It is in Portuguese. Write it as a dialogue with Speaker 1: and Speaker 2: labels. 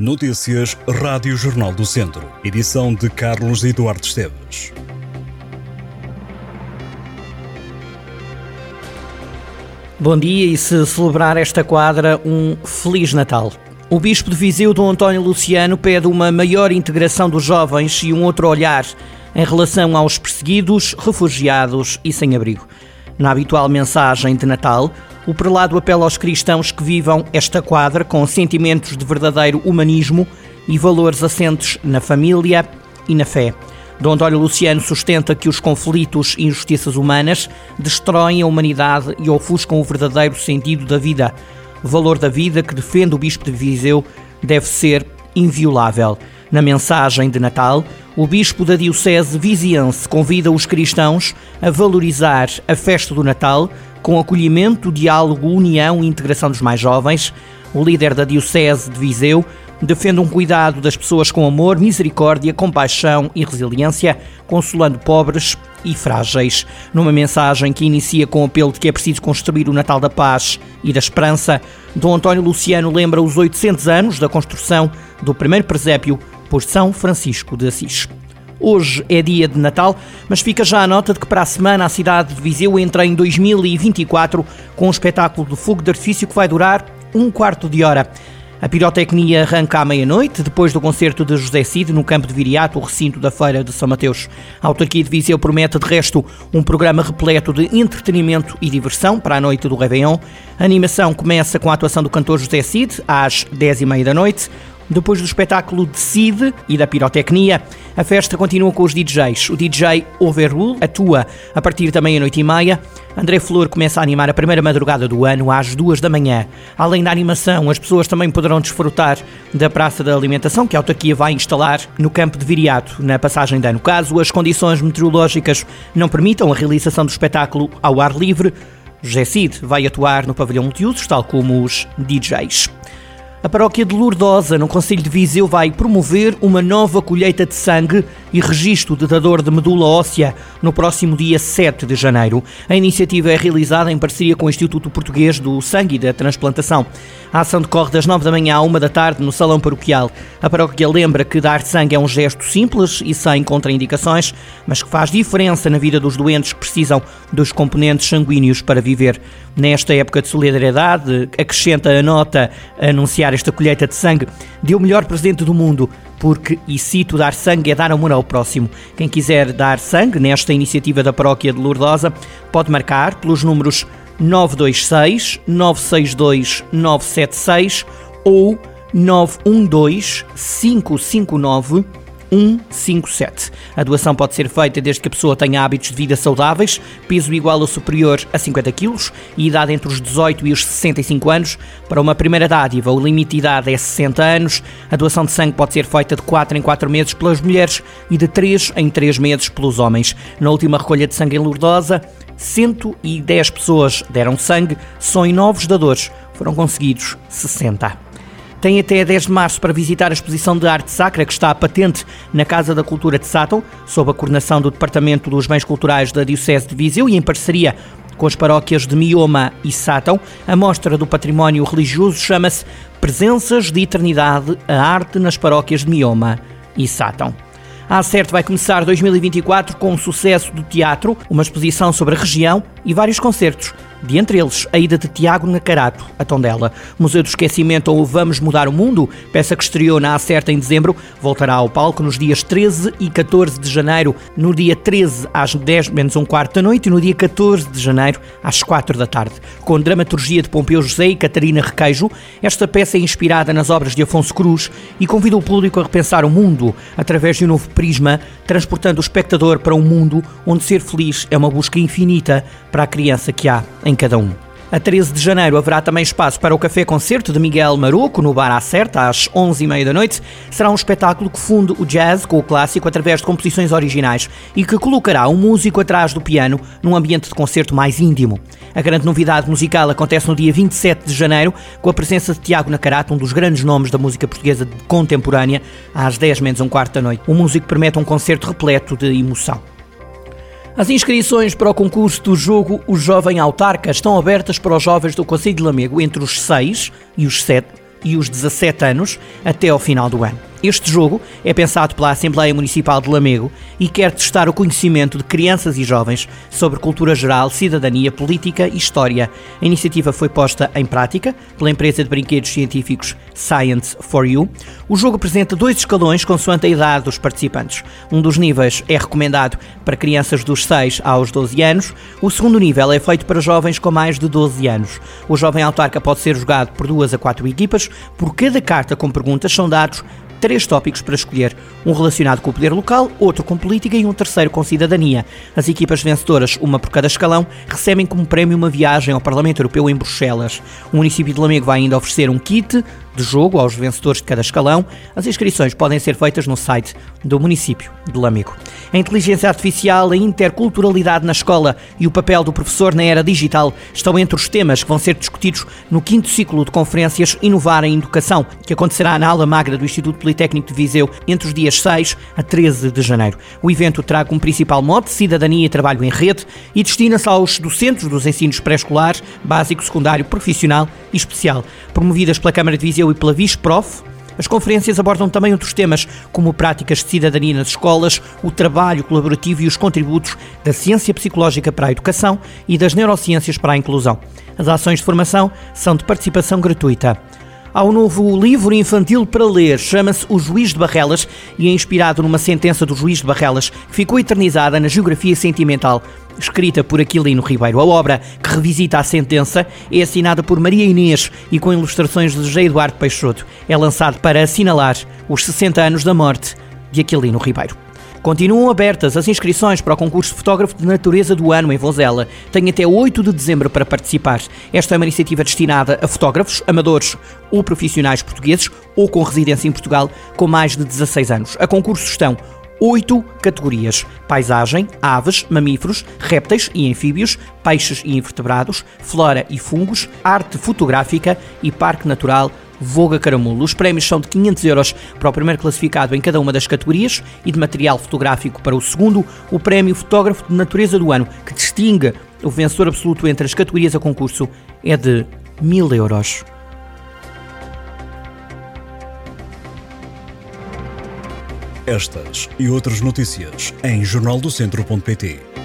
Speaker 1: Notícias Rádio Jornal do Centro. Edição de Carlos Eduardo Esteves.
Speaker 2: Bom dia e se celebrar esta quadra um Feliz Natal. O Bispo de Viseu, Dom António Luciano, pede uma maior integração dos jovens e um outro olhar em relação aos perseguidos, refugiados e sem-abrigo. Na habitual mensagem de Natal, o prelado apela aos cristãos que vivam esta quadra com sentimentos de verdadeiro humanismo e valores assentes na família e na fé. Dom António Luciano sustenta que os conflitos e injustiças humanas destroem a humanidade e ofuscam o verdadeiro sentido da vida. O valor da vida que defende o Bispo de Viseu deve ser inviolável. Na mensagem de Natal, o Bispo da Diocese Viziense convida os cristãos a valorizar a festa do Natal com acolhimento, diálogo, união e integração dos mais jovens. O líder da Diocese de Viseu defende um cuidado das pessoas com amor, misericórdia, compaixão e resiliência, consolando pobres e frágeis. Numa mensagem que inicia com o apelo de que é preciso construir o Natal da Paz e da Esperança, Dom António Luciano lembra os 800 anos da construção do primeiro presépio por São Francisco de Assis. Hoje é dia de Natal, mas fica já a nota de que para a semana a cidade de Viseu entra em 2024 com um espetáculo de fogo de artifício que vai durar um quarto de hora. A pirotecnia arranca à meia-noite, depois do concerto de José Cid no campo de Viriato, o recinto da Feira de São Mateus. A autarquia de Viseu promete, de resto, um programa repleto de entretenimento e diversão para a noite do Réveillon. A animação começa com a atuação do cantor José Cid, às 10h30 da noite. Depois do espetáculo de Cid e da pirotecnia, a festa continua com os DJs. O DJ Overrule atua a partir da meia-noite e meia. André Flor começa a animar a primeira madrugada do ano às duas da manhã. Além da animação, as pessoas também poderão desfrutar da Praça da Alimentação que a autarquia vai instalar no campo de Viriato na passagem de ano. Caso as condições meteorológicas não permitam a realização do espetáculo ao ar livre, José Cid vai atuar no pavilhão multiusos, tal como os DJs. A paróquia de Lourdosa, no Conselho de Viseu, vai promover uma nova colheita de sangue e registro de dador de medula óssea no próximo dia 7 de janeiro. A iniciativa é realizada em parceria com o Instituto Português do Sangue e da Transplantação. A ação decorre das 9 da manhã à 1 da tarde no Salão Paroquial. A paróquia lembra que dar sangue é um gesto simples e sem contraindicações, mas que faz diferença na vida dos doentes que precisam dos componentes sanguíneos para viver. Nesta época de solidariedade, acrescenta a nota anunciar esta colheita de sangue, deu o melhor presente do mundo, porque, e cito, dar sangue é dar amor ao próximo. Quem quiser dar sangue nesta iniciativa da paróquia de Lourdosa pode marcar pelos números 926 962 976 ou 912 559 157. A doação pode ser feita desde que a pessoa tenha hábitos de vida saudáveis, peso igual ou superior a 50 kg e idade entre os 18 e os 65 anos. Para uma primeira dádiva, o limite de idade é 60 anos. A doação de sangue pode ser feita de 4 em 4 meses pelas mulheres e de 3 em 3 meses pelos homens. Na última recolha de sangue em Lourdosa, 110 pessoas deram sangue, só em novos dadores foram conseguidos 60. Tem até 10 de março para visitar a exposição de arte sacra que está patente na Casa da Cultura de Sátão, sob a coordenação do Departamento dos Bens Culturais da Diocese de Viseu e em parceria com as paróquias de Mioma e Sátão. A mostra do património religioso chama-se Presenças de Eternidade, a arte nas paróquias de Mioma e Sátão. A Acerte vai começar 2024 com o sucesso do teatro, uma exposição sobre a região e vários concertos de entre eles a ida de Tiago Nacarato, a Tondela. Museu do Esquecimento ou Vamos Mudar o Mundo, peça que estreou na Acerta em dezembro, voltará ao palco nos dias 13 e 14 de janeiro. No dia 13 às 10 menos um quarto da noite e no dia 14 de janeiro às 4 da tarde. Com dramaturgia de Pompeu José e Catarina Requeijo, esta peça é inspirada nas obras de Afonso Cruz e convida o público a repensar o mundo através de um novo prisma, transportando o espectador para um mundo onde ser feliz é uma busca infinita para a criança que há em cada um. A 13 de janeiro haverá também espaço para o Café Concerto de Miguel Maroco, no Bar Acerta, às 11h30 da noite. Será um espetáculo que funde o jazz com o clássico através de composições originais e que colocará um músico atrás do piano num ambiente de concerto mais íntimo. A grande novidade musical acontece no dia 27 de janeiro, com a presença de Tiago Nacarato, um dos grandes nomes da música portuguesa contemporânea, às 10 menos um quarto da noite. O músico promete um concerto repleto de emoção. As inscrições para o concurso do jogo O Jovem Autarca estão abertas para os jovens do Conselho de Lamego entre os 6 e os 7 e os 17 anos até ao final do ano. Este jogo é pensado pela Assembleia Municipal de Lamego e quer testar o conhecimento de crianças e jovens sobre cultura geral, cidadania, política e história. A iniciativa foi posta em prática pela empresa de brinquedos científicos Science for You. O jogo apresenta dois escalões consoante a idade dos participantes. Um dos níveis é recomendado para crianças dos 6 aos 12 anos. O segundo nível é feito para jovens com mais de 12 anos. O jovem autarca pode ser jogado por duas a quatro equipas. Por cada carta com perguntas são dados três tópicos para escolher: um relacionado com o poder local, outro com política e um terceiro com cidadania. As equipas vencedoras, uma por cada escalão, recebem como prémio uma viagem ao Parlamento Europeu em Bruxelas. O município de Lamego vai ainda oferecer um kit de jogo aos vencedores de cada escalão. As inscrições podem ser feitas no site do município de Lamego. A inteligência artificial, a interculturalidade na escola e o papel do professor na era digital estão entre os temas que vão ser discutidos no quinto ciclo de conferências Inovar em Educação, que acontecerá na aula magra do Instituto Politécnico de Viseu entre os dias 6 a 13 de janeiro. O evento terá como principal mote cidadania e trabalho em rede e destina-se aos docentes dos ensinos pré-escolares, básico, secundário, profissional e especial, promovidas pela Câmara de Viseu e pela VISPROF, as conferências abordam também outros temas, como práticas de cidadania nas escolas, o trabalho colaborativo e os contributos da ciência psicológica para a educação e das neurociências para a inclusão. As ações de formação são de participação gratuita. Há um novo livro infantil para ler, chama-se O Juiz de Barrelas e é inspirado numa sentença do Juiz de Barrelas que ficou eternizada na geografia sentimental, escrita por Aquilino Ribeiro. A obra, que revisita a sentença, é assinada por Maria Inês e com ilustrações de José Eduardo Peixoto. É lançado para assinalar os 60 anos da morte de Aquilino Ribeiro. Continuam abertas as inscrições para o concurso fotógrafo de natureza do ano em Vozela. Tem até 8 de dezembro para participar. Esta é uma iniciativa destinada a fotógrafos, amadores ou profissionais portugueses ou com residência em Portugal com mais de 16 anos. A concurso estão oito categorias: paisagem, aves, mamíferos, répteis e anfíbios, peixes e invertebrados, flora e fungos, arte fotográfica e parque natural Voga Caramulo. Os prémios são de 500 euros para o primeiro classificado em cada uma das categorias e de material fotográfico para o segundo, o prémio Fotógrafo de Natureza do Ano, que distingue o vencedor absoluto entre as categorias a concurso, é de 1000 euros.
Speaker 1: Estas e outras notícias em jornaldocentro.pt.